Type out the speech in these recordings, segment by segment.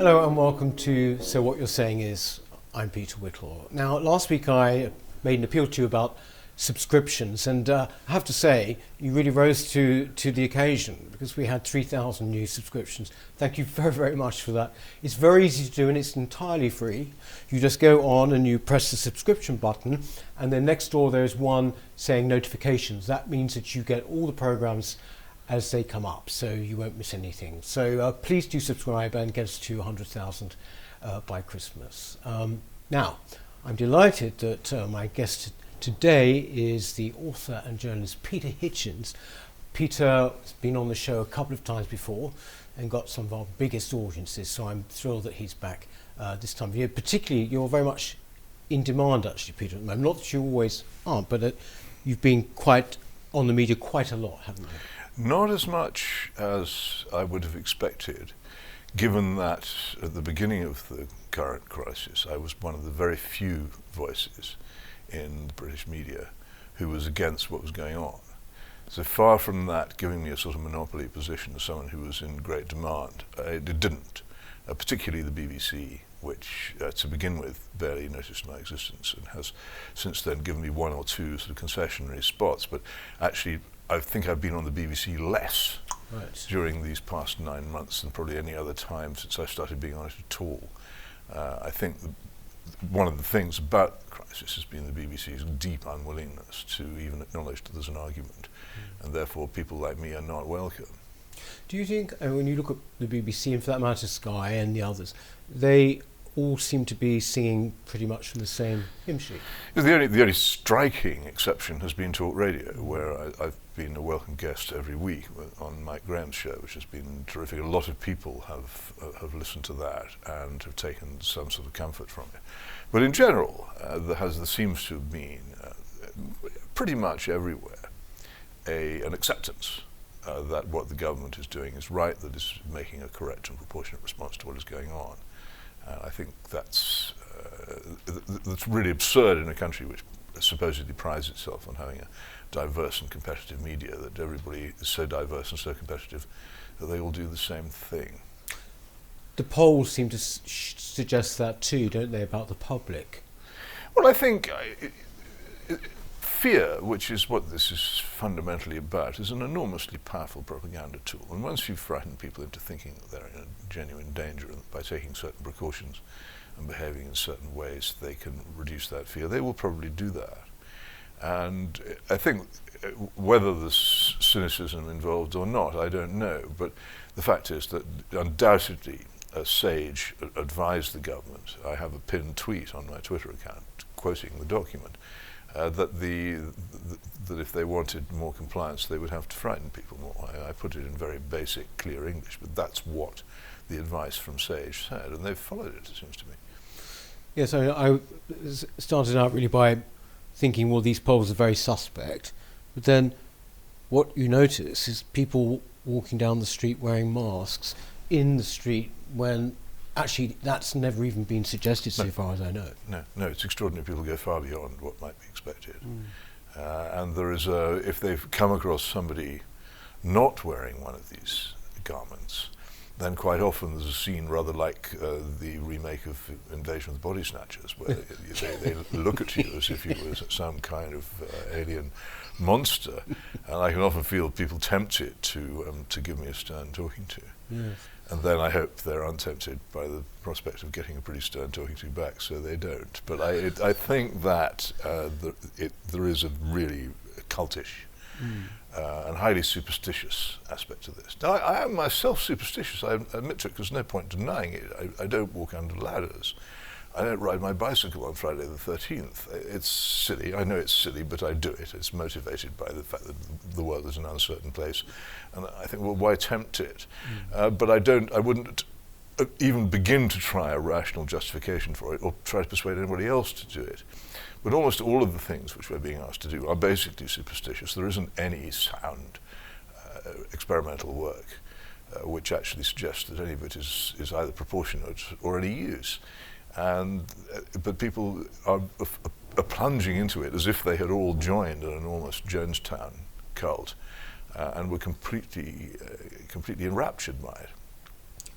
Hello and welcome to So What You're Saying Is. I'm Peter Whittle. Now, last week I made an appeal to you about subscriptions, and uh, I have to say, you really rose to, to the occasion because we had 3,000 new subscriptions. Thank you very, very much for that. It's very easy to do and it's entirely free. You just go on and you press the subscription button, and then next door there's one saying notifications. That means that you get all the programs as they come up, so you won't miss anything. So uh, please do subscribe and get us to 100,000 uh, by Christmas. Um, now, I'm delighted that uh, my guest today is the author and journalist Peter Hitchens. Peter has been on the show a couple of times before and got some of our biggest audiences, so I'm thrilled that he's back uh, this time of year. Particularly, you're very much in demand, actually, Peter, at the moment. Not that you always aren't, but you've been quite on the media quite a lot, haven't you? Not as much as I would have expected, given that at the beginning of the current crisis, I was one of the very few voices in the British media who was against what was going on. So far from that giving me a sort of monopoly position as someone who was in great demand, it didn't, uh, particularly the BBC, which uh, to begin with barely noticed my existence and has since then given me one or two sort of concessionary spots, but actually I think I've been on the BBC less right. during these past nine months than probably any other time since I started being on it at all. Uh, I think the, one of the things about the crisis has been the BBC's deep unwillingness to even acknowledge that there's an argument, mm. and therefore people like me are not welcome. Do you think, uh, when you look at the BBC and for that matter Sky and the others, they all seem to be singing pretty much from the same hymn sheet. The only, the only striking exception has been Talk Radio, where I, have been a welcome guest every week on Mike Graham's show, which has been terrific. A lot of people have uh, have listened to that and have taken some sort of comfort from it. But in general, uh, there, has, there seems to have been uh, pretty much everywhere a, an acceptance uh, that what the government is doing is right, that it's making a correct and proportionate response to what is going on. I think that's uh, th- that's really absurd in a country which supposedly prides itself on having a diverse and competitive media. That everybody is so diverse and so competitive that they all do the same thing. The polls seem to s- suggest that too, don't they, about the public? Well, I think. Uh, it, fear, which is what this is fundamentally about, is an enormously powerful propaganda tool. And once you frighten people into thinking that they're in a genuine danger by taking certain precautions and behaving in certain ways, they can reduce that fear. They will probably do that. And I think uh, whether there's cynicism involved or not, I don't know. But the fact is that undoubtedly a sage advised the government. I have a pinned tweet on my Twitter account quoting the document uh, that the, the, that if they wanted more compliance, they would have to frighten people more. I, I, put it in very basic, clear English, but that's what the advice from Sage said, and they've followed it. It seems to me. Yes, I, I started out really by thinking, well, these polls are very suspect, but then what you notice is people walking down the street wearing masks in the street when actually that's never even been suggested so no, far as I know. No, no, it's extraordinary. People go far beyond what might be expected. Mm. Uh, and there is a, if they've come across somebody not wearing one of these garments, then quite often there's a scene rather like uh, the remake of Invasion of the Body Snatchers, where they, they, look at you as if you were some kind of uh, alien monster, and I can often feel people tempted to um, to give me a stern talking to. Yes. And then I hope they're untempted by the prospect of getting a pretty stern talking to back, so they don't. But I, it, I think that uh, the, it, there is a really cultish mm. uh, and highly superstitious aspect to this. Now, I, I, am myself superstitious. I admit to it. There's no point denying it. I, I don't walk under ladders. I don't ride my bicycle on Friday the 13th. It's silly. I know it's silly, but I do it. It's motivated by the fact that the world is an uncertain place. And I think, well, why tempt it? Mm. Uh, but I don't, I wouldn't uh, even begin to try a rational justification for it or try to persuade anybody else to do it. But almost all of the things which we're being asked to do are basically superstitious. There isn't any sound uh, experimental work uh, which actually suggests that any of it is, is either proportionate or any use and uh, but people are, are, plunging into it as if they had all joined an enormous Jonestown cult uh, and were completely uh, completely enraptured by it.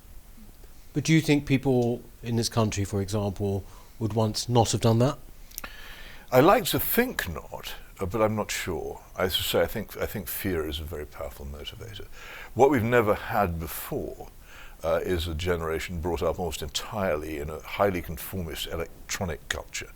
But do you think people in this country, for example, would once not have done that? I like to think not, uh, but I'm not sure. I say, I think, I think fear is a very powerful motivator. What we've never had before uh, is a generation brought up almost entirely in a highly conformist electronic culture.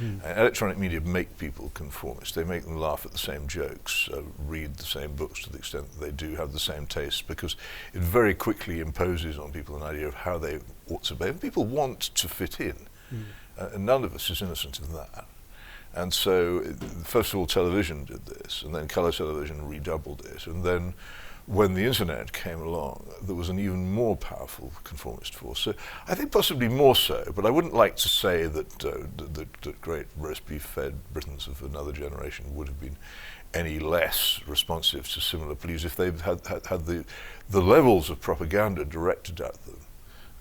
Mm. Uh, electronic media make people conformist. They make them laugh at the same jokes, uh, read the same books to the extent that they do, have the same tastes, because it very quickly imposes on people an idea of how they ought to behave. People want to fit in, mm. uh, and none of us is innocent of that. And so, first of all, television did this, and then color television redoubled it, and then when the internet came along, there was an even more powerful conformist force. So I think possibly more so, but I wouldn't like to say that uh, great roast beef fed Britons of another generation would have been any less responsive to similar pleas if they had, had, had the, the levels of propaganda directed at them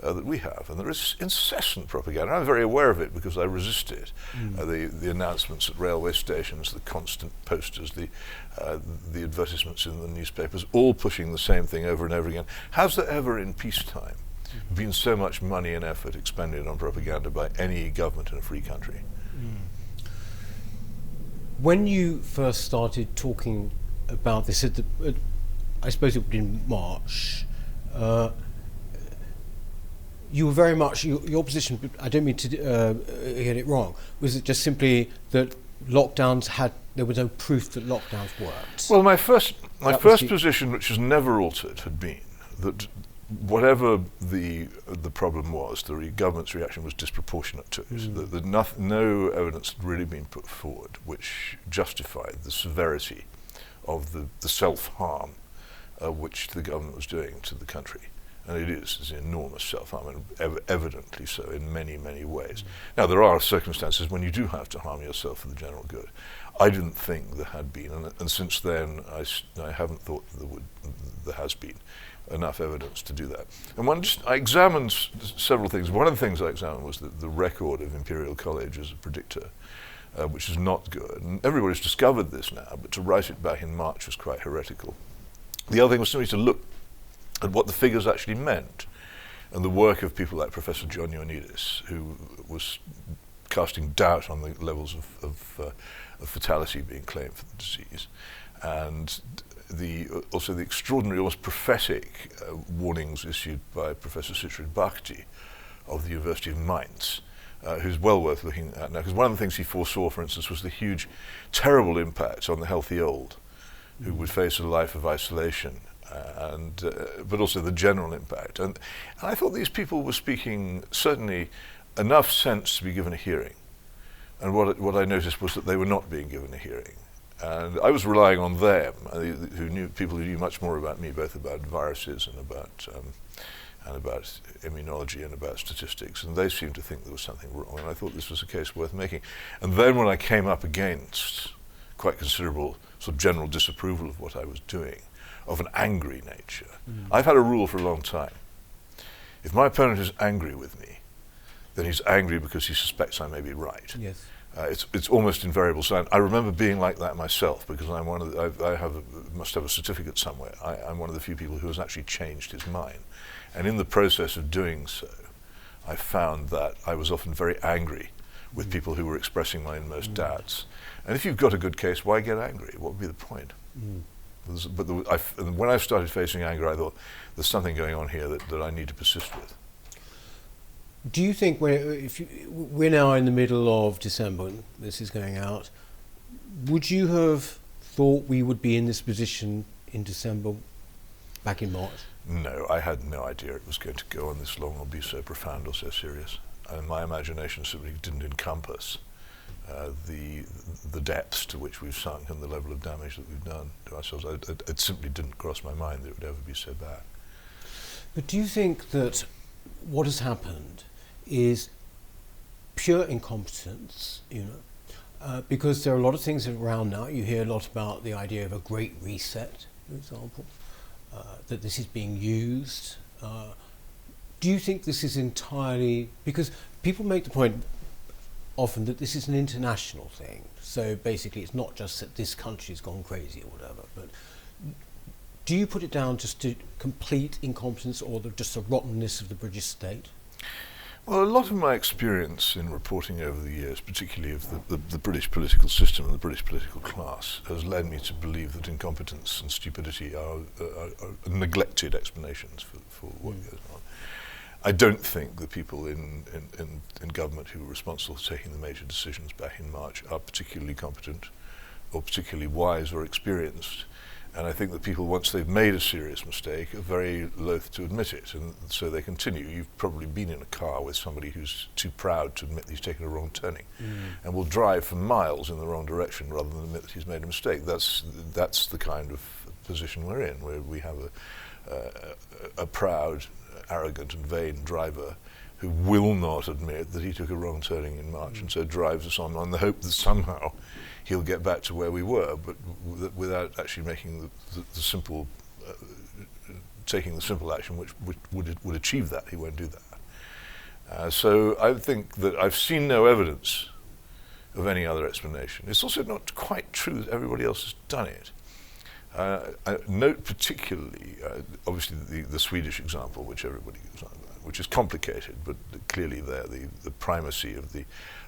uh, that we have. And there is incessant propaganda. I'm very aware of it because I resist it. Mm. Uh, the, the announcements at railway stations, the constant posters, the, uh, the advertisements in the newspapers, all pushing the same thing over and over again. Has there ever in peacetime mm. been so much money and effort expended on propaganda by any government in a free country? Mm. When you first started talking about this, at the, at, I suppose it was in March, uh, you were very much your, your position. I don't mean to uh, get it wrong. Was it just simply that lockdowns had there was no proof that lockdowns worked? Well, my first my that first position, which has never altered, had been that whatever the the problem was, the re- government's reaction was disproportionate to it. Mm. That, that no, no evidence had really been put forward which justified the severity of the, the self harm uh, which the government was doing to the country and it is, it's enormous self-harm, and ev- evidently so in many, many ways. Now, there are circumstances when you do have to harm yourself for the general good. I didn't think there had been, and, and since then, I, I haven't thought there, would, there has been enough evidence to do that. And one just, I examined s- several things. One of the things I examined was the, the record of Imperial College as a predictor. Uh, which is not good. And everybody's discovered this now, but to write it back in March was quite heretical. The other thing was simply to look and what the figures actually meant. And the work of people like Professor John Ioannidis, who was casting doubt on the levels of, of, uh, of fatality being claimed for the disease, and the, also the extraordinary, almost prophetic uh, warnings issued by Professor Siegfried Bhakdi of the University of Mainz, uh, who's well worth looking at now. Because one of the things he foresaw, for instance, was the huge, terrible impact on the healthy old, who would face a life of isolation and uh, but also the general impact. And, and I thought these people were speaking certainly enough sense to be given a hearing. And what what I noticed was that they were not being given a hearing. And I was relying on them, uh, who knew people who knew much more about me, both about viruses and about um, and about immunology and about statistics, and they seemed to think there was something wrong. And I thought this was a case worth making. And then when I came up against quite considerable sort of general disapproval of what I was doing, of an angry nature. Mm. I've had a rule for a long time. If my opponent is angry with me, then he's angry because he suspects I may be right. Yes. Uh, it's, it's almost invariable. So I remember being like that myself because I'm one of the, I, I have a, must have a certificate somewhere. I, I'm one of the few people who has actually changed his mind. And in the process of doing so, I found that I was often very angry with mm. people who were expressing my inmost mm. doubts. And if you've got a good case, why get angry? What would be the point? Mm. But the, I, when I started facing anger, I thought there's something going on here that, that I need to persist with. Do you think we're, if you, we're now in the middle of December, this is going out, would you have thought we would be in this position in December back in March? No, I had no idea it was going to go on this long or be so profound or so serious. And my imagination simply didn't encompass uh, the the depths to which we've sunk and the level of damage that we've done to ourselves. It, it, it, simply didn't cross my mind that it would ever be so bad. But do you think that what has happened is pure incompetence? You know, uh, because there are a lot of things around now. You hear a lot about the idea of a great reset, for example, uh, that this is being used. Uh, do you think this is entirely because people make the point often that this is an international thing. So basically, it's not just that this country's gone crazy or whatever. But do you put it down just to complete incompetence or the, just the rottenness of the British state? Well, a lot of my experience in reporting over the years, particularly of the, the, the, British political system and the British political class, has led me to believe that incompetence and stupidity are, are, are neglected explanations for, for what mm. goes on. I don't think the people in, in, in, in, government who were responsible for taking the major decisions back in March are particularly competent or particularly wise or experienced and I think that people, once they've made a serious mistake, are very loath to admit it, and so they continue. You've probably been in a car with somebody who's too proud to admit he's taken a wrong turning, mm. and will drive for miles in the wrong direction rather than admit that he's made a mistake. That's that's the kind of position we're in, where we have a, uh, a proud, arrogant, and vain driver who will not admit that he took a wrong turning in March, mm. and so drives us on on the hope that somehow he'll get back to where we were, but w- without actually making the, the, the simple, uh, taking the simple action which, which would, would achieve that. He won't do that. Uh, so I think that I've seen no evidence of any other explanation. It's also not quite true that everybody else has done it. Uh, I note particularly, uh, obviously, the, the, Swedish example, which everybody goes on about, which is complicated, but clearly there the, the primacy of the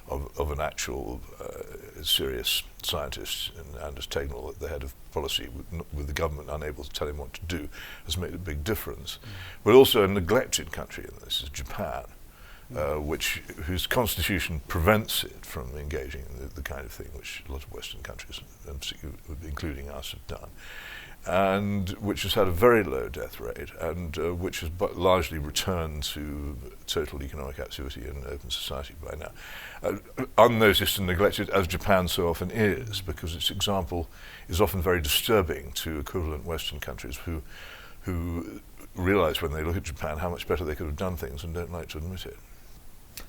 of, of an actual uh, serious scientist, and Anders Tegnell at the head of policy, with, with, the government unable to tell him what to do, has made a big difference. Mm. But also a neglected country in this is Japan. Uh, which whose constitution prevents it from engaging in the, the, kind of thing which a lot of Western countries, including us, have done and which has had a very low death rate and uh, which has largely returned to total economic activity in open society by now. Uh, unnoticed and neglected, as Japan so often is, because its example is often very disturbing to equivalent Western countries who, who realize when they look at Japan how much better they could have done things and don't like to admit it.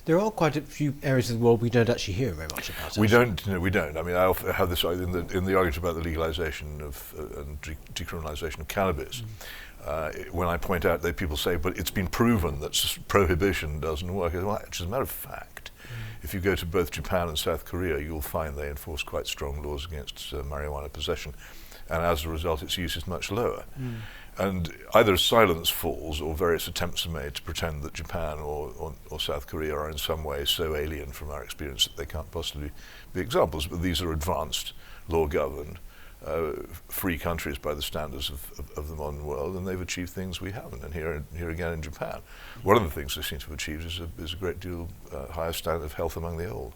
There are quite a few areas of the world we don't actually hear very much about. We don't. No, we don't. I mean, I often have this in the in the argument about the legalization of uh, and de- decriminalization of cannabis. Mm. Uh, when I point out that people say, but it's been proven that prohibition doesn't work. Well, as a matter of fact, mm. if you go to both Japan and South Korea, you'll find they enforce quite strong laws against uh, marijuana possession, and as a result, its use is much lower. Mm. And either silence falls or various attempts are made to pretend that Japan or, or, or, South Korea are in some way so alien from our experience that they can't possibly be examples. But these are advanced, law governed, uh, free countries by the standards of, of, of, the modern world, and they've achieved things we haven't. And here, here again in Japan, one of the things they seem to have achieved is a, is a great deal uh, higher standard of health among the old.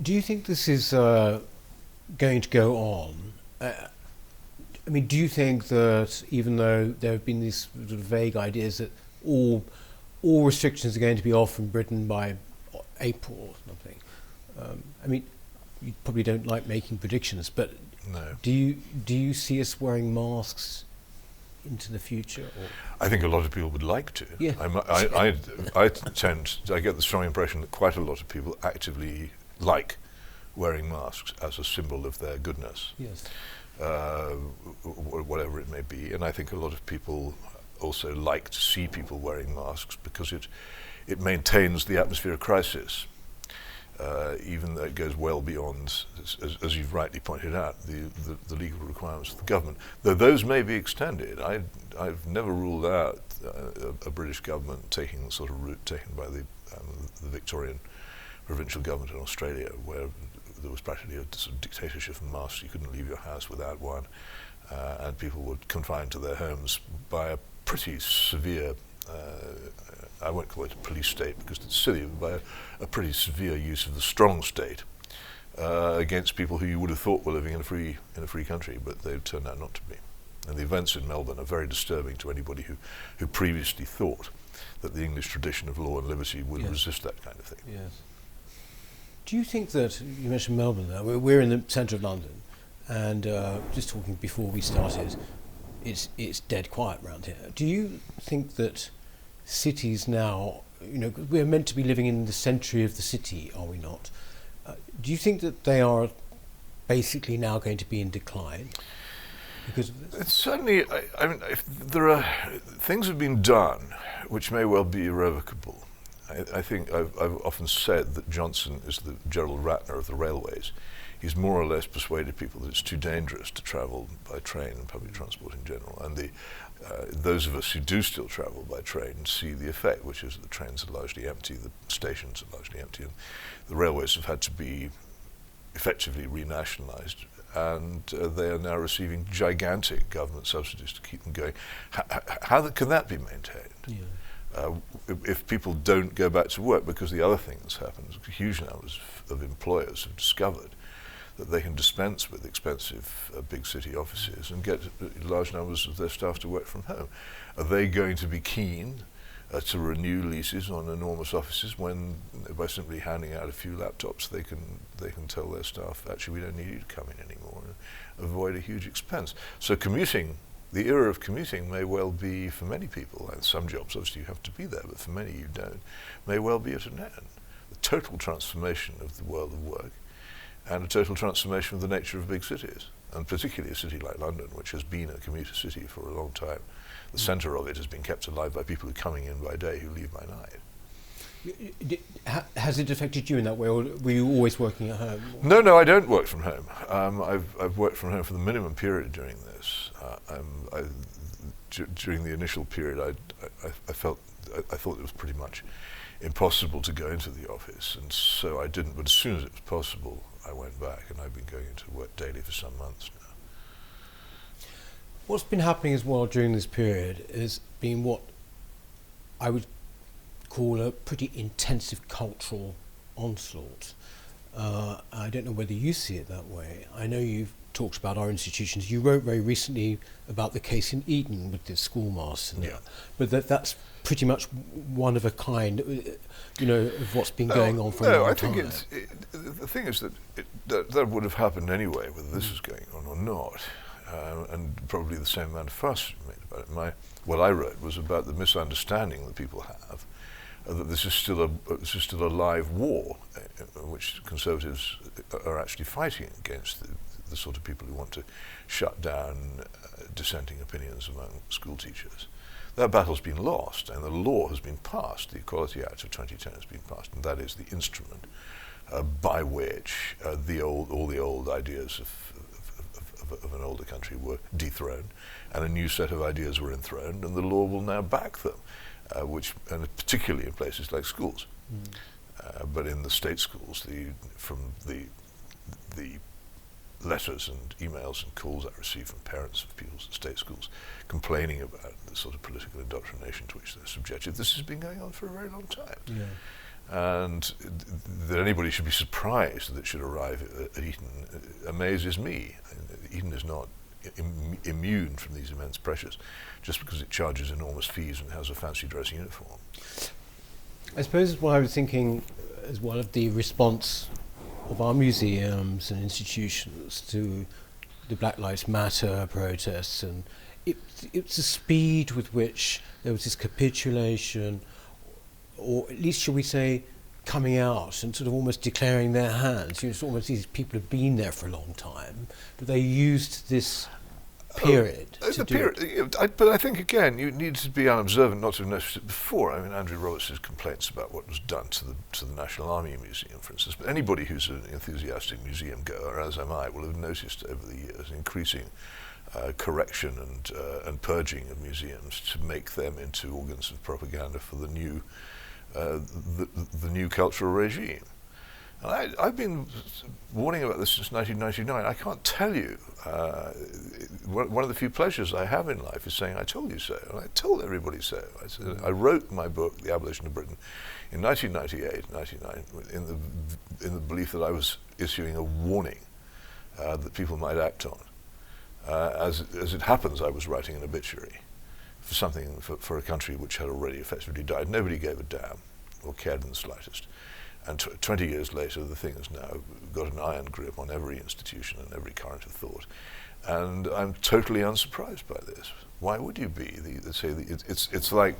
Do you think this is uh, going to go on? I mean, do you think that even though there have been these sort of vague ideas that all all restrictions are going to be off in Britain by April or something? Um, I mean, you probably don't like making predictions, but no. do you do you see us wearing masks into the future? I think a lot of people would like to. Yeah. I, I, I tend, I get the strong impression that quite a lot of people actively like wearing masks as a symbol of their goodness. Yes uh, whatever it may be. And I think a lot of people also like to see people wearing masks because it it maintains the atmosphere of crisis. Uh, even though it goes well beyond, as, as you've rightly pointed out, the, the, the, legal requirements of the government. Though those may be extended, I, I've never ruled out uh, a, a, British government taking the sort of route taken by the, um, the Victorian provincial government in Australia, where there was practically a sort of dictatorship of masks. You couldn't leave your house without one, uh, and people were confined to their homes by a pretty severe. Uh, I won't call it a police state because it's silly, but by a, a pretty severe use of the strong state uh, against people who you would have thought were living in a free in a free country, but they turned out not to be. And the events in Melbourne are very disturbing to anybody who, who previously thought that the English tradition of law and liberty would yes. resist that kind of thing. Yes. Do you think that you mentioned Melbourne? There, we're in the centre of London, and uh, just talking before we started, it's it's dead quiet around here. Do you think that cities now, you know, we're meant to be living in the century of the city, are we not? Uh, do you think that they are basically now going to be in decline? Because certainly, I, I mean, there are things have been done which may well be irrevocable. I, I think I've, I've, often said that Johnson is the Gerald Ratner of the railways. he's more or less persuaded people that it's too dangerous to travel by train and public transport in general. And the, uh, those of us who do still travel by train see the effect, which is that the trains are largely empty, the stations are largely empty, and the railways have had to be effectively renationalised, and uh, they are now receiving gigantic government subsidies to keep them going. H- how th- can that be maintained? Yeah. Uh, if, people don't go back to work, because the other thing that's happened is huge numbers of employers have discovered that they can dispense with expensive uh, big city offices and get large numbers of their staff to work from home. Are they going to be keen uh, to renew leases on enormous offices when by simply handing out a few laptops they can they can tell their staff actually we don't need you to come in anymore and avoid a huge expense. So commuting the era of commuting may well be for many people, and some jobs obviously you have to be there, but for many you don't, may well be at an end. The total transformation of the world of work and a total transformation of the nature of big cities, and particularly a city like London, which has been a commuter city for a long time. The mm. centre of it has been kept alive by people who are coming in by day who leave by night. Has it affected you in that way, or were you always working at home? No, no, I don't work from home. Um, I've, I've worked from home for the minimum period during this. Uh, I, d- during the initial period, I, I, I felt I, I, thought it was pretty much impossible to go into the office, and so I didn't. But as soon as it was possible, I went back, and I've been going into work daily for some months now. What's been happening as well during this period has been what I would call a pretty intensive cultural onslaught. Uh, I don't know whether you see it that way. I know you've talked about our institutions. You wrote very recently about the case in Eton with the schoolmaster, yeah. but that that's pretty much one of a kind, uh, you know, of what's been no, going on for no, a long I time. think it's, it, the thing is that, it, that that would have happened anyway, whether this was going on or not, uh, and probably the same amount of fuss made about it. My, what I wrote was about the misunderstanding that people have uh, that this is still a this is still a live war, uh, which conservatives are actually fighting against the, the sort of people who want to shut down uh, dissenting opinions among school teachers. That battle's been lost, and the law has been passed. The Equality Act of 2010 has been passed, and that is the instrument uh, by which uh, the old, all the old ideas of, of, an older country were dethroned, and a new set of ideas were enthroned, and the law will now back them, uh, which, and particularly in places like schools. Mm. but in the state schools, the, from the the letters and emails and calls I receive from parents of pupils at state schools complaining about the sort of political indoctrination to which they're subjected. This has been going on for a very long time. Yeah. And that anybody should be surprised that it should arrive at, at Eton amazes me. Eton is not Im- immune from these immense pressures just because it charges enormous fees and has a fancy dress uniform. I suppose what I was thinking as one of the response of our museums and institutions to the Black Lives Matter protests, and it, it's the speed with which there was this capitulation, or at least, shall we say, coming out and sort of almost declaring their hands. You know, it's almost these people have been there for a long time, but they used this period. Uh, the period I, but I think, again, you need to be unobservant not to have noticed it before. I mean, Andrew Roberts' complaints about what was done to the, to the National Army Museum, for instance. But anybody who's an enthusiastic museum goer, as am I, will have noticed over the years increasing uh, correction and, uh, and purging of museums to make them into organs of propaganda for the new, uh, the, the new cultural regime. I, have been warning about this since 1999. I can't tell you. Uh, one of the few pleasures I have in life is saying, I told you so. And I told everybody so. I, said, I wrote my book, The Abolition of Britain, in 1998, 99, in the, in the belief that I was issuing a warning uh, that people might act on. Uh, as, as it happens, I was writing an obituary for something, for, for a country which had already effectively died. Nobody gave a damn or cared in the slightest. And tw 20 years later, the thing has now got an iron grip on every institution and every current of thought. And I'm totally unsurprised by this. Why would you be? The, say the, it, it's, it's like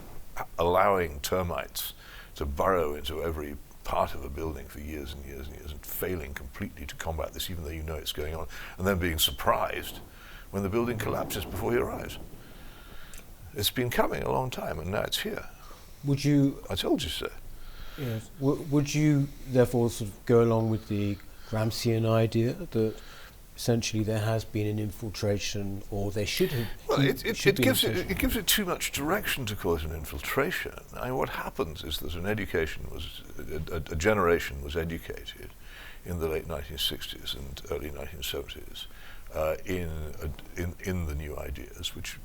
allowing termites to burrow into every part of a building for years and years and years and failing completely to combat this, even though you know it's going on, and then being surprised when the building collapses before your eyes. It's been coming a long time, and now it's here. Would you? I told you so. Yes. W- would you therefore sort of go along with the Gramscian idea that essentially there has been an infiltration, or there should have. Been? Well, it, it, should it gives it, it gives it too much direction to call it an infiltration. I mean, what happens is that an education was a, a, a generation was educated in the late 1960s and early 1970s uh, in, a, in in the new ideas, which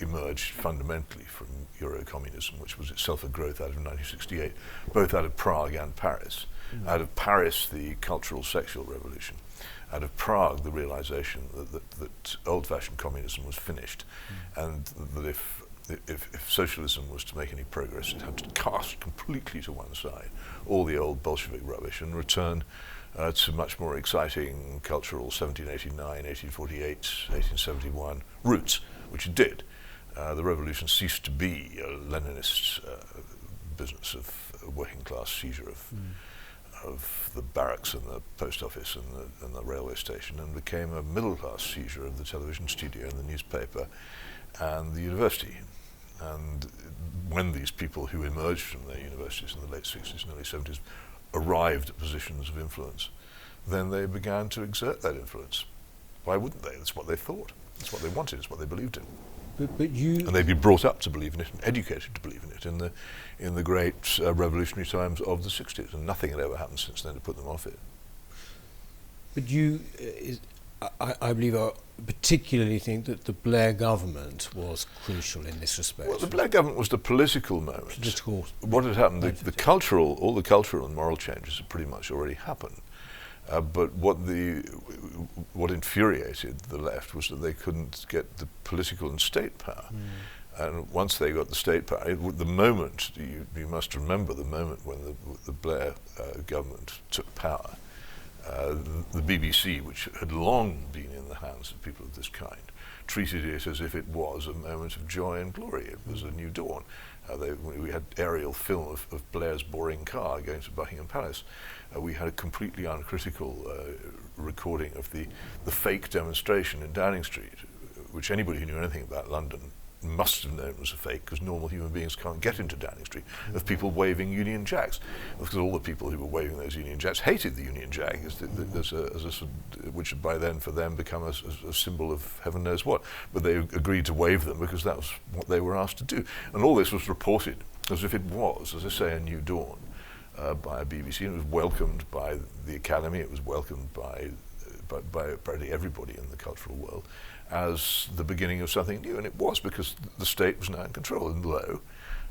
emerged fundamentally from Euro-communism, which was itself a growth out of 1968, both out of Prague and Paris. Out of Paris, the cultural sexual revolution. Out of Prague, the realization that, that, that old-fashioned communism was finished, and that if, if, if socialism was to make any progress, it had to cast completely to one side all the old Bolshevik rubbish and return uh, to much more exciting cultural 1789, 1848, 1871 roots, which it did. Uh, the revolution ceased to be a Leninist uh, business of working class seizure of, of the barracks and the post office and the, and the railway station and became a middle class seizure of the television studio and the newspaper and the university. And when these people who emerged from their universities in the late 60s and early 70s arrived at positions of influence, then they began to exert that influence. Why wouldn't they? That's what they thought. That's what they wanted. It's what they believed in. But, but you. And they'd been brought up to believe in it and educated to believe in it in the, in the great uh, revolutionary times of the 60s. And nothing had ever happened since then to put them off it. But you, uh, is, I, I believe, uh, particularly think that the Blair government was crucial in this respect. Well, the Blair government was the political moment. Political what had happened, the, the cultural, all the cultural and moral changes had pretty much already happened. Uh, but what the what infuriated the left was that they couldn't get the political and state power. And once they got the state power, w- the moment you, you must remember the moment when the, the Blair uh, government took power, uh, the, the BBC, which had long been in the hands of people of this kind, treated it as if it was a moment of joy and glory. It was a new dawn. Uh, they, we had aerial film of, of Blair's boring car going to Buckingham Palace. Uh, we had a completely uncritical uh, recording of the, the fake demonstration in Downing Street, which anybody who knew anything about London must have known it was a fake because normal human beings can't get into Downing Street, of people waving Union Jacks. Because all the people who were waving those Union Jacks hated the Union Jack, as, the, the, as, a, as a, which had by then for them become a symbol of heaven knows what. But they agreed to wave them because that was what they were asked to do. And all this was reported as if it was, as I say, a new dawn uh, by a BBC, and it was welcomed by the Academy. It was welcomed by, by, by practically everybody in the cultural world as the beginning of something new, and it was because the state was now in control. And lo,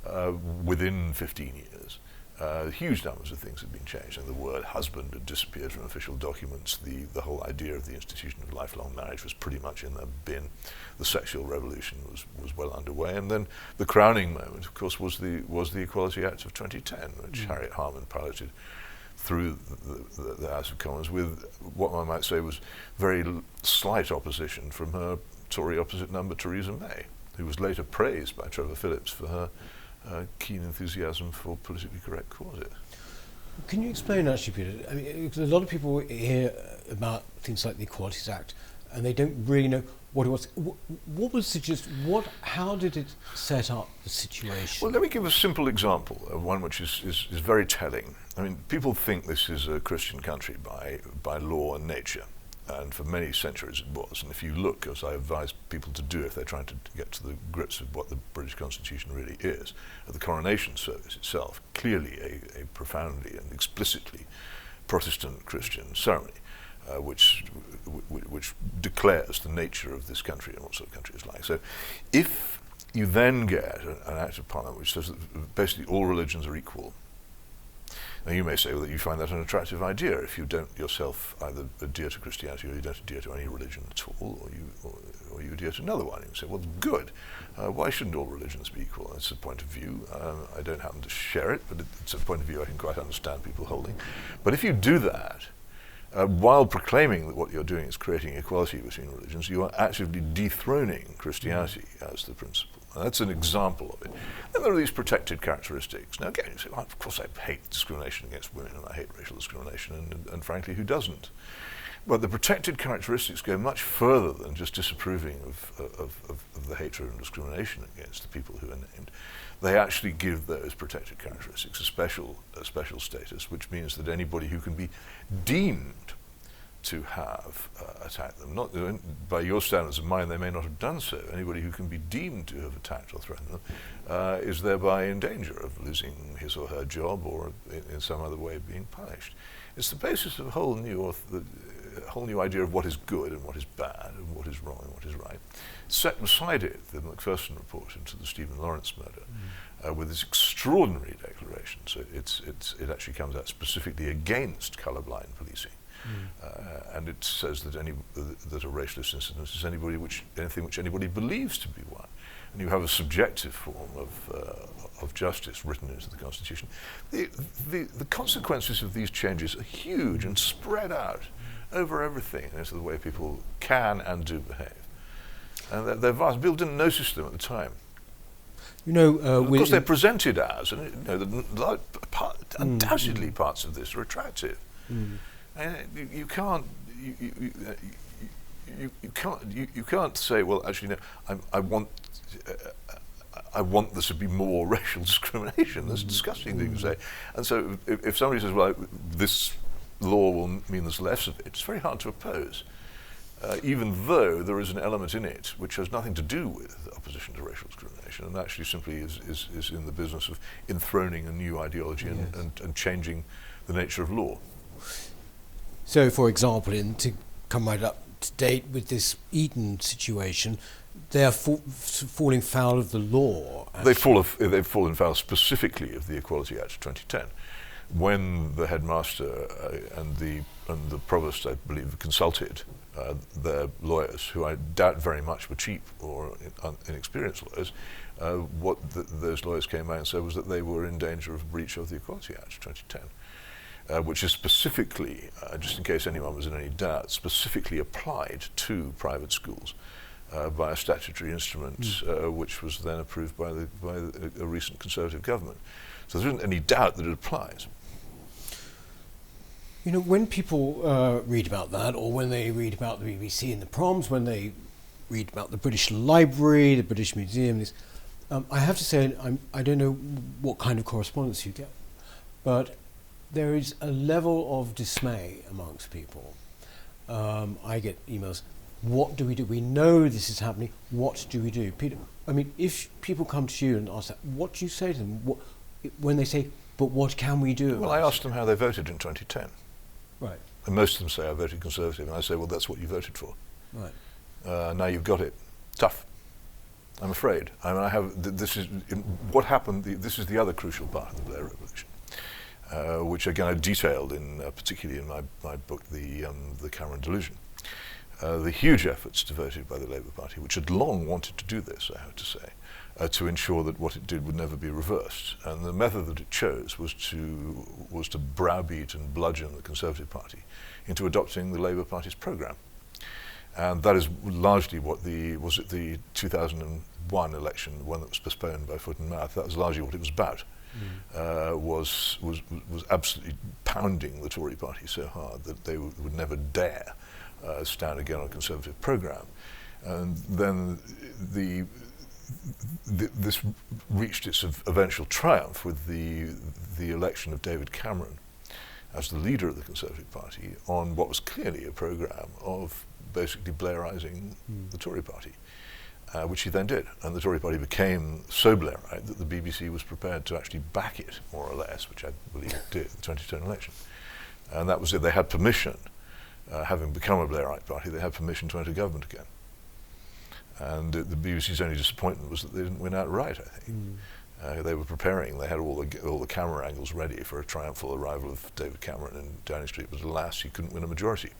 uh, within 15 years, uh, huge numbers of things had been changed, and the word husband had disappeared from official documents. The, the whole idea of the institution of lifelong marriage was pretty much in the bin. The sexual revolution was, was well underway, and then the crowning moment, of course, was the was the Equality Act of 2010, which Harriet Harman piloted through the, the, the House of Commons with what one might say was very l- slight opposition from her Tory opposite number, Theresa May, who was later praised by Trevor Phillips for her uh, keen enthusiasm for politically correct causes. Can you explain actually, Peter? I mean, a lot of people hear about things like the Equalities Act, and they don't really know what it was. What was the just what? How did it set up the situation? Well, let me give a simple example of one which is, is, is very telling. I mean, people think this is a Christian country by, by law and nature, and for many centuries it was. And if you look, as I advise people to do if they're trying to get to the grips of what the British Constitution really is, at the coronation service itself, clearly a, a profoundly and explicitly Protestant Christian ceremony. Uh, which, which declares the nature of this country and what sort of country it's like. So, if you then get an, an act of parliament which says that basically all religions are equal, now you may say well, that you find that an attractive idea if you don't yourself either adhere to Christianity or you don't adhere to any religion at all, or you, or, or you adhere to another one. And you say, well, good. Uh, why shouldn't all religions be equal? It's a point of view. Um, I don't happen to share it, but it, it's a point of view I can quite understand people holding. But if you do that, uh, while proclaiming that what you're doing is creating equality between religions, you are actively dethroning Christianity as the principle. And that's an example of it. Then there are these protected characteristics. Now, again, you say, well, of course, I hate discrimination against women and I hate racial discrimination, and, and, and frankly, who doesn't? But the protected characteristics go much further than just disapproving of, of, of the hatred and discrimination against the people who are named. They actually give those protected characteristics a special, a special status, which means that anybody who can be deemed to have uh, attacked them. Not by your standards of mine, they may not have done so. Anybody who can be deemed to have attacked or threatened them uh, is thereby in danger of losing his or her job or in, in some other way being punished. It's the basis of a whole new, the, a whole new idea of what is good and what is bad and what is wrong and what is right. Set beside it the Macpherson report into the Stephen Lawrence murder. Mm. Uh, with this extraordinary declaration. So it's, it's, it actually comes out specifically against colourblind policing. Mm. Uh, and it says that any that a racialist incident is anybody which anything which anybody believes to be one, and you have a subjective form of uh, of justice written into the constitution. The, the, the consequences of these changes are huge and spread out over everything into the way people can and do behave, and they're, they're vast. People didn't notice them at the time. You know, uh, of course, they're presented as, and you know, the, the, part, mm. undoubtedly parts of this are attractive. Mm. And you, you can't you, you, you, you, can't you, you can't say well actually no I'm, I want uh, I want there to be more racial discrimination. That's a disgusting thing to say. And so if, if somebody says well this law will mean there's less of it, it's very hard to oppose. Uh, even though there is an element in it which has nothing to do with opposition to racial discrimination and actually simply is, is, is in the business of enthroning a new ideology and, yes. and, and changing the nature of law. So, for example, in to come right up to date with this Eton situation, they are fa- falling foul of the law. They fall of, they've fallen foul specifically of the Equality Act of 2010. When the headmaster uh, and the and the provost, I believe, consulted uh, their lawyers, who I doubt very much were cheap or in, inexperienced lawyers, uh, what those lawyers came out and said was that they were in danger of breach of the Equality Act 2010 uh, which is specifically, uh, just in case anyone was in any doubt, specifically applied to private schools uh, by a statutory instrument, mm. which was then approved by, the, by the, a recent Conservative government. So there isn't any doubt that it applies. You know, when people uh, read about that, or when they read about the BBC and the proms, when they read about the British Library, the British Museum, this, um, I have to say, I'm, I do not know what kind of correspondence you get, but there is a level of dismay amongst people. Um, I get emails. What do we do? We know this is happening. What do we do? Peter, I mean, if people come to you and ask that, what do you say to them? What, when they say, "But what can we do?" Well, I asked them how they voted in 2010. Right. And most of them say I voted Conservative, and I say, "Well, that's what you voted for." Right. Uh, now you've got it. Tough. I'm afraid. I mean, I have. Th- this is what happened. The, this is the other crucial part of the Blair Revolution uh, which again I detailed in uh, particularly in my, my book, the um, the Cameron Delusion. Uh, the huge efforts devoted by the Labour Party, which had long wanted to do this, I have to say, uh, to ensure that what it did would never be reversed. And the method that it chose was to was to browbeat and bludgeon the Conservative Party into adopting the Labour Party's programme. And that is largely what the was it the 2001 election, the one that was postponed by foot and mouth. That was largely what it was about mm. uh, was, was, was absolutely pounding the Tory party so hard that they w- would never dare uh, stand again on a Conservative programme. And then the, the, this reached its eventual triumph with the, the election of David Cameron as the leader of the Conservative Party on what was clearly a programme of basically Blairising mm. the Tory party uh, which he then did. And the Tory party became so Blairite that the BBC was prepared to actually back it, more or less, which I believe it did, the 2010 election. And that was it. They had permission, uh, having become a Blairite party, they had permission to enter government again. And the BBC's only disappointment was that they didn't win outright, I think. Mm. Uh, they were preparing, they had all the, all the camera angles ready for a triumphal arrival of David Cameron in Downing Street, but alas, he couldn't win a majority.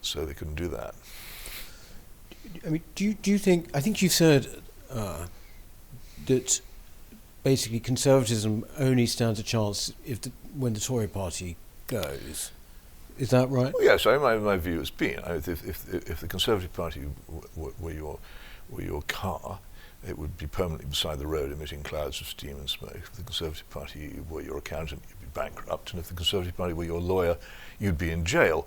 So they couldn't do that. I mean, do you, do you think? I think you've said uh, that basically conservatism only stands a chance if the, when the Tory Party goes. Is that right? Well, yes, I, my, my view has been if, if, if the Conservative Party w- were, your, were your car, it would be permanently beside the road emitting clouds of steam and smoke. If the Conservative Party were your accountant, you'd be bankrupt. And if the Conservative Party were your lawyer, you'd be in jail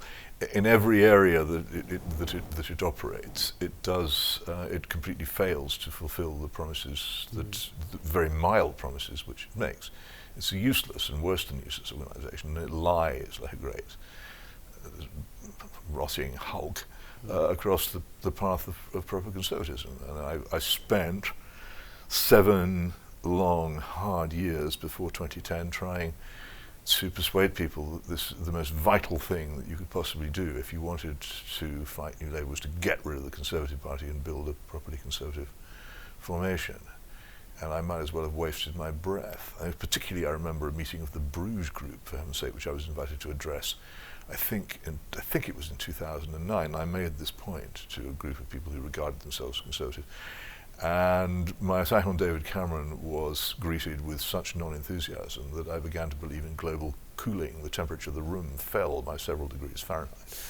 in every area that it, it, that, it, that it operates, it does, uh, it completely fails to fulfill the promises that, mm. the very mild promises which it makes. It's a useless and worse than useless organisation, and it lies like a great. rotting hulk uh, across the, the path of, of proper conservatism. And I, I spent seven long, hard years before 2010 trying to persuade people that this the most vital thing that you could possibly do if you wanted to fight New Labour was to get rid of the Conservative Party and build a properly conservative formation. And I might as well have wasted my breath. I, particularly, I remember a meeting of the Bruges Group, for heaven's sake, which I was invited to address. I think, in, I think it was in 2009. I made this point to a group of people who regarded themselves as conservative. And my attack on David Cameron was greeted with such non-enthusiasm that I began to believe in global cooling. The temperature of the room fell by several degrees Fahrenheit.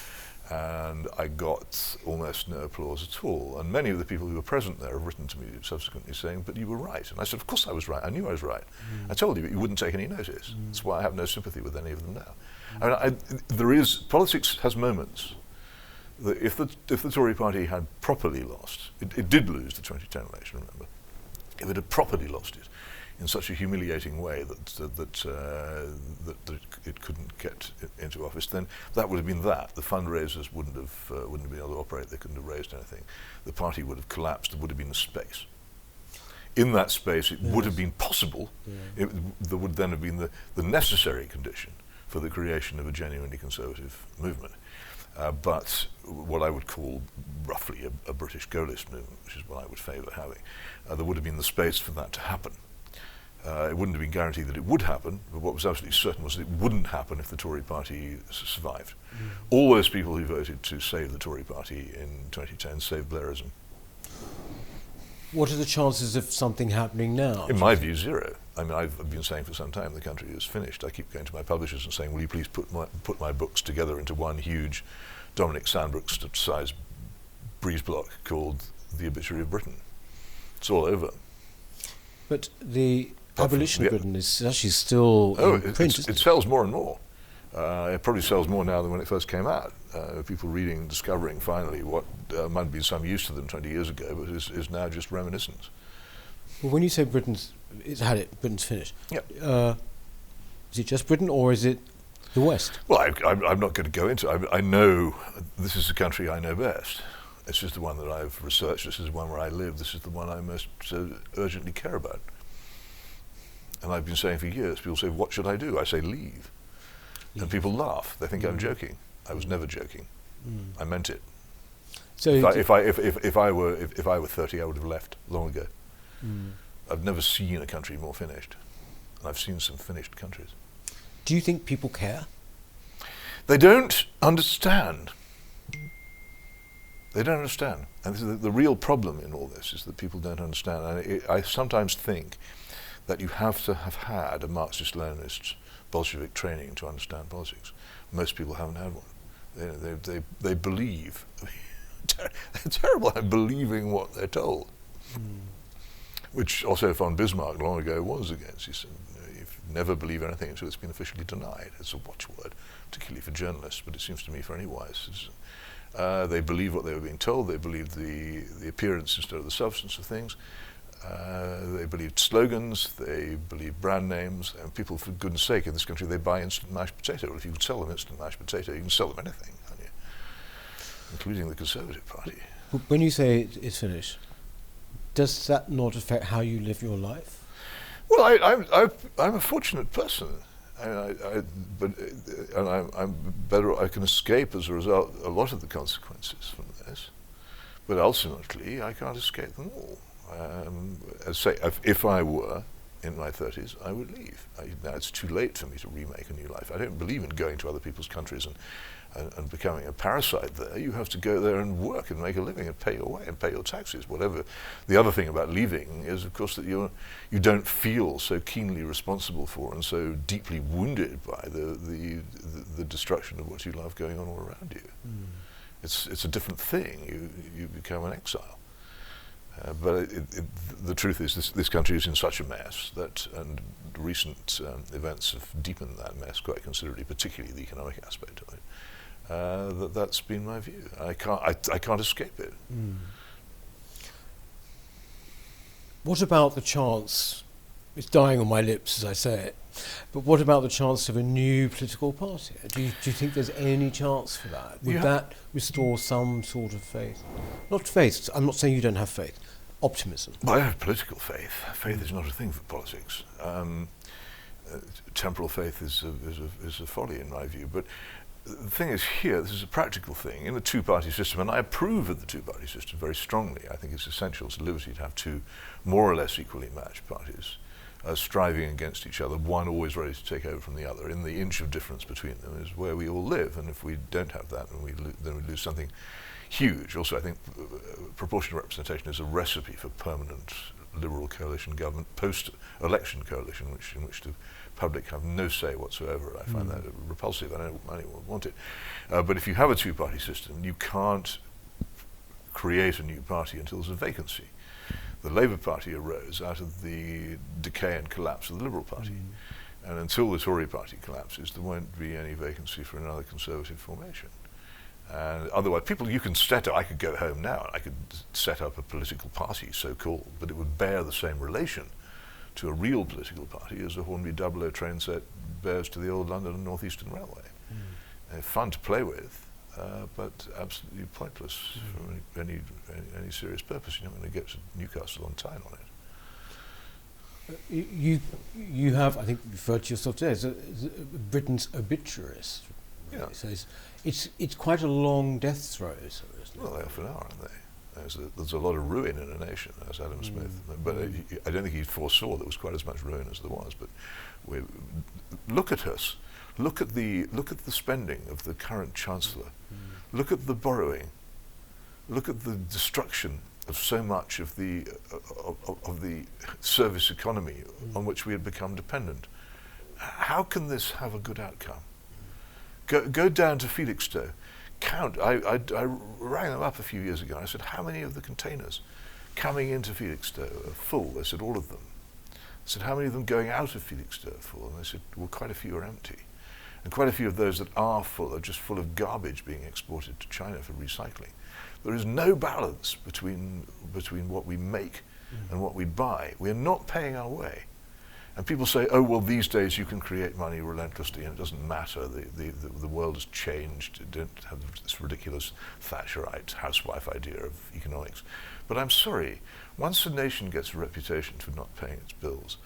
And I got almost no applause at all. And many of the people who were present there have written to me subsequently saying, but you were right. And I said, of course I was right. I knew I was right. Mm. I told you, but you wouldn't take any notice. Mm. That's why I have no sympathy with any of them now. I mean, I, there is, politics has moments if the, if the Tory party had properly lost, it, it, did lose the 2010 election, remember, if it had properly lost it in such a humiliating way that, that, uh, that, that, it couldn't get into office, then that would have been that. The fundraisers wouldn't have, uh, wouldn't have been able to operate, they couldn't have raised anything. The party would have collapsed, there would have been a space. In that space, it yes. would have been possible, yeah. it, there would then have been the, the necessary condition for the creation of a genuinely conservative movement. Uh, but what I would call roughly a, a, British Gaullist movement, which is what I would favour having, uh, there would have been the space for that to happen. Uh, it wouldn't have been guaranteed that it would happen, but what was absolutely certain was that it wouldn't happen if the Tory party survived. Mm. All those people who voted to save the Tory party in 2010 saved Blairism. What are the chances of something happening now? In my view, zero. I mean, I've been saying for some time the country is finished. I keep going to my publishers and saying, will you please put my, put my books together into one huge Dominic Sandbrook-sized breeze block called The Obituary of Britain. It's all over. But the abolition of Britain is actually still oh, in print. it sells more and more. Uh, it probably sells more now than when it first came out. Uh, people reading and discovering finally what uh, might have been some use to them 20 years ago, but is, is now just reminiscence. Well, when you say Britain's it's had it, Britain's finished. Yeah. Uh, is it just Britain, or is it the West? Well, I, am not going to go into. I, I know this is the country I know best. This is the one that I've researched. This is the one where I live. This is the one I most uh, urgently care about. And I've been saying for years. People say, "What should I do?" I say, "Leave." leave. And people laugh. They think mm. I'm joking. I was never joking. Mm. I meant it. So if I, if I, if, if, if I were if, if I were 30, I would have left long ago. Mm. I've never seen a country more finished. And I've seen some finished countries. Do you think people care? They don't understand. They don't understand. And the, the, real problem in all this is that people don't understand. And it, I sometimes think that you have to have had a Marxist-Leninist Bolshevik training to understand politics. Most people haven't had one. They, they, they, they believe. they're terrible at believing what they're told. Mm which Otto von Bismarck long ago was against. He said, you never believe anything until it's been officially denied. It's a watchword, particularly for journalists, but it seems to me for any wise. Uh, they believe what they were being told. They believed the, the appearance instead of the substance of things. Uh, they believed slogans. They believed brand names. And people, for goodness sake, in this country, they buy instant mashed potato. Well, if you can sell them instant mashed potato, you can sell them anything, including the Conservative Party. When you say it's finished, does that not affect how you live your life? Well, I, am a fortunate person. I, I, but uh, and I, am better. I can escape as a result a lot of the consequences from this, but ultimately I can't escape them all. Um, say, if, if I were in my 30s, I would leave. I, now it's too late for me to remake a new life. I don't believe in going to other people's countries and and, and, becoming a parasite there, you have to go there and work and make a living and pay your way and pay your taxes, whatever. The other thing about leaving is, of course, that you you don't feel so keenly responsible for and so deeply wounded by the, the, the, the destruction of what you love going on all around you. Mm. It's, it's a different thing. You, you become an exile. Uh, but it, it, the truth is, this, this country is in such a mess that, and recent um, events have deepened that mess quite considerably, particularly the economic aspect of it uh, that that's been my view. I can't, I, I can't escape it. Mm. What about the chance, it's dying on my lips as I say it, But what about the chance of a new political party? Do you, do you think there's any chance for that? Would Yeah. that restore some sort of faith? Not faith, I'm not saying you don't have faith, optimism. Well, I have political faith. Faith is not a thing for politics. Um, uh, temporal faith is a, is, a, is a folly in my view. But the thing is here, this is a practical thing. In a two-party system, and I approve of the two-party system very strongly, I think it's essential to liberty to have two more or less equally matched parties uh, striving against each other, one always ready to take over from the other. In the inch of difference between them is where we all live, and if we don't have that, then we, lo- then we lose something huge. Also, I think uh, proportional representation is a recipe for permanent liberal coalition government, post-election coalition, which, in which the public have no say whatsoever. I find that repulsive. I don't anyone want it. Uh, but if you have a two-party system, you can't create a new party until there's a vacancy. The Labour Party arose out of the decay and collapse of the Liberal Party. And until the Tory Party collapses, there won't be any vacancy for another Conservative formation. And otherwise, people, you can set up, I could go home now and I could set up a political party, so called, but it would bear the same relation to a real political party as a Hornby double O train set bears to the old London and North Eastern Railway. Uh, fun to play with, uh, but absolutely pointless for any, any, any, serious purpose. You're not going to get to Newcastle on time on it. You, you, you have, I think, referred to yourself today as, a, as a Britain's obituarist. Yeah. So it's, it's, it's quite a long death throw, so? Well, they often are, aren't they? There's a, there's a lot of ruin in a nation, as Adam Smith. But uh, I don't think he foresaw there was quite as much ruin as there was. But we, look at us. Look at the look at the spending of the current chancellor. Look at the borrowing. Look at the destruction of so much of the uh, of, of the service economy on which we had become dependent. How can this have a good outcome? Go, go down to Felixstowe. Count. I, I, I rang them up a few years ago. and I said, how many of the containers coming into Felixstowe are full? They said, all of them. I said, how many of them going out of Felixstowe are full? And they said, well, quite a few are empty. And quite a few of those that are full are just full of garbage being exported to China for recycling. There is no balance between, between what we make mm. and what we buy. We are not paying our way. And people say, oh, well, these days you can create money relentlessly and it doesn't matter. The, the, the, the world has changed. You don't have this ridiculous Thatcherite housewife idea of economics. But I'm sorry, once a nation gets a reputation for not paying its bills,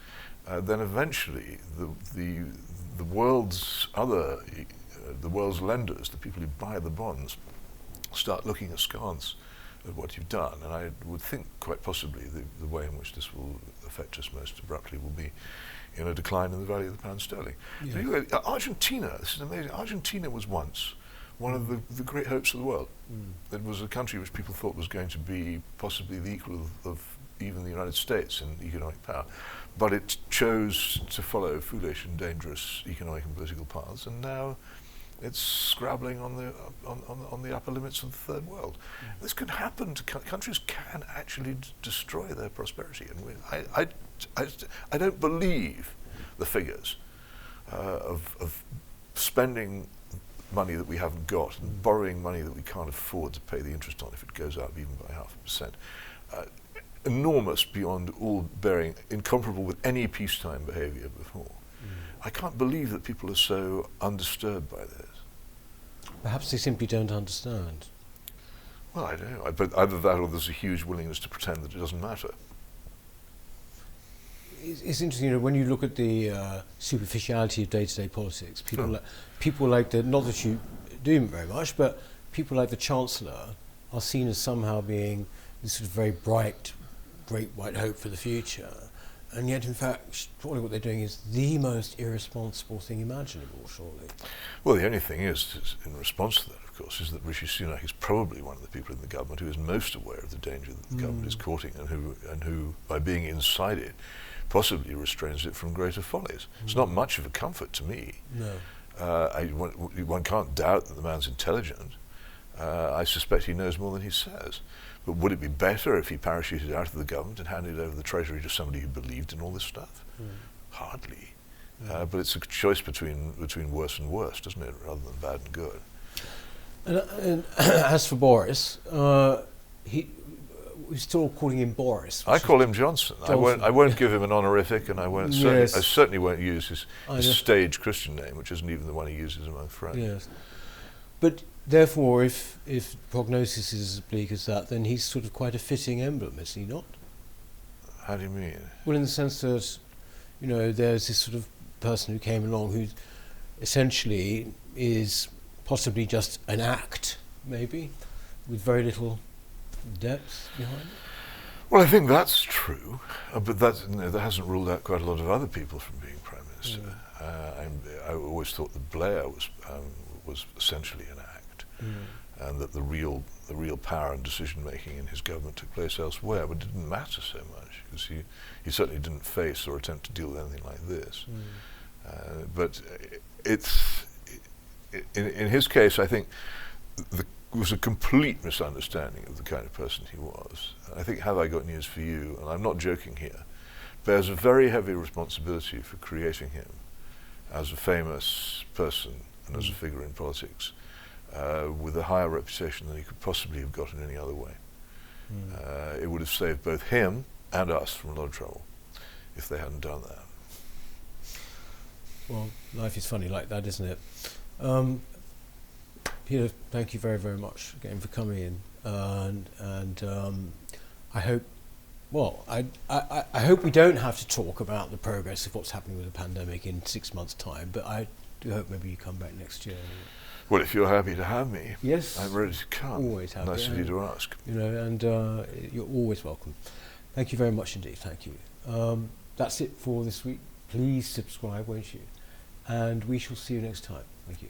uh, then eventually the, the, the world's other, uh, the world's lenders, the people who buy the bonds, start looking askance at what you've done. And I would think quite possibly the, the way in which this will affect us most abruptly will be in a decline in the value of the pound sterling. Yeah. So you look at uh, Argentina, this is amazing. Argentina was once one of the, the great hopes of the world. Mm. It was a country which people thought was going to be possibly the equal of, of even the United States in economic power. But it chose to follow foolish and dangerous economic and political paths, and now it's scrabbling on the on, on, on the upper limits of the third world. This can happen to co- countries can actually d- destroy their prosperity, and we, I, I, I, I don't believe the figures uh, of, of spending money that we haven't got and borrowing money that we can't afford to pay the interest on if it goes up even by half a percent. Uh, enormous beyond all bearing, incomparable with any peacetime behaviour before. I can't believe that people are so undisturbed by this. Perhaps they simply don't understand. Well, I don't know. But either that or there's a huge willingness to pretend that it doesn't matter. It's, it's interesting, you know, when you look at the uh, superficiality of day-to-day politics, people, Sure. like, people like the, not that you do very much, but people like the Chancellor are seen as somehow being this sort of very bright, great white hope for the future. And yet, in fact, probably what they're doing is the most irresponsible thing imaginable, surely. Well, the only thing is, is, in response to that, of course, is that Rishi Sunak is probably one of the people in the government who is most aware of the danger that the government is courting and who, and who, by being inside it, possibly restrains it from greater follies. It's not much of a comfort to me. No. Uh, I, one, one can't doubt that the man's intelligent. Uh, I suspect he knows more than he says. But would it be better if he parachuted out of the government and handed over the treasury to somebody who believed in all this stuff? Hardly. Uh, but it's a choice between between worse and worse, doesn't it, rather than bad and good. And, and as for Boris, uh, he, we're still calling him Boris. I call him Johnson. I won't. I won't give him an honorific, and I won't. Certainly, Yes. I certainly won't use his, his stage Christian name, which isn't even the one he uses among friends. Yes. But therefore, if if prognosis is as bleak as that, then he's sort of quite a fitting emblem, is he not? How do you mean? Well, in the sense that, you know, there's this sort of person who came along who essentially is possibly just an act, maybe, with very little depth behind it. Well, I think that's true, uh, but that that hasn't ruled out quite a lot of other people from being prime minister. Mm. Uh, I always thought that Blair was um, was essentially an act, and that the real the real power and decision making in his government took place elsewhere, but it didn't matter so much because he he certainly didn't face or attempt to deal with anything like this. Uh, but it's in, in his case, I think the was a complete misunderstanding of the kind of person he was. I think Have I Got News for You, and I'm not joking here, bears a very heavy responsibility for creating him as a famous person and as a Mm. figure in politics uh, with a higher reputation than he could possibly have gotten any other way. Uh, it would have saved both him and us from a lot of trouble if they hadn't done that. Well, life is funny like that, isn't it? Um, Peter, thank you very, very much again for coming in, and and um, I hope, well, I, I I hope we don't have to talk about the progress of what's happening with the pandemic in six months' time, but I do hope maybe you come back next year. Well, if you're happy to have me, Yes, I'm ready to come. Always happy, Nice of you to ask. you know, and uh, you're always welcome. Thank you very much indeed. Thank you. Um, that's it for this week. Please subscribe, won't you? And we shall see you next time. Thank you.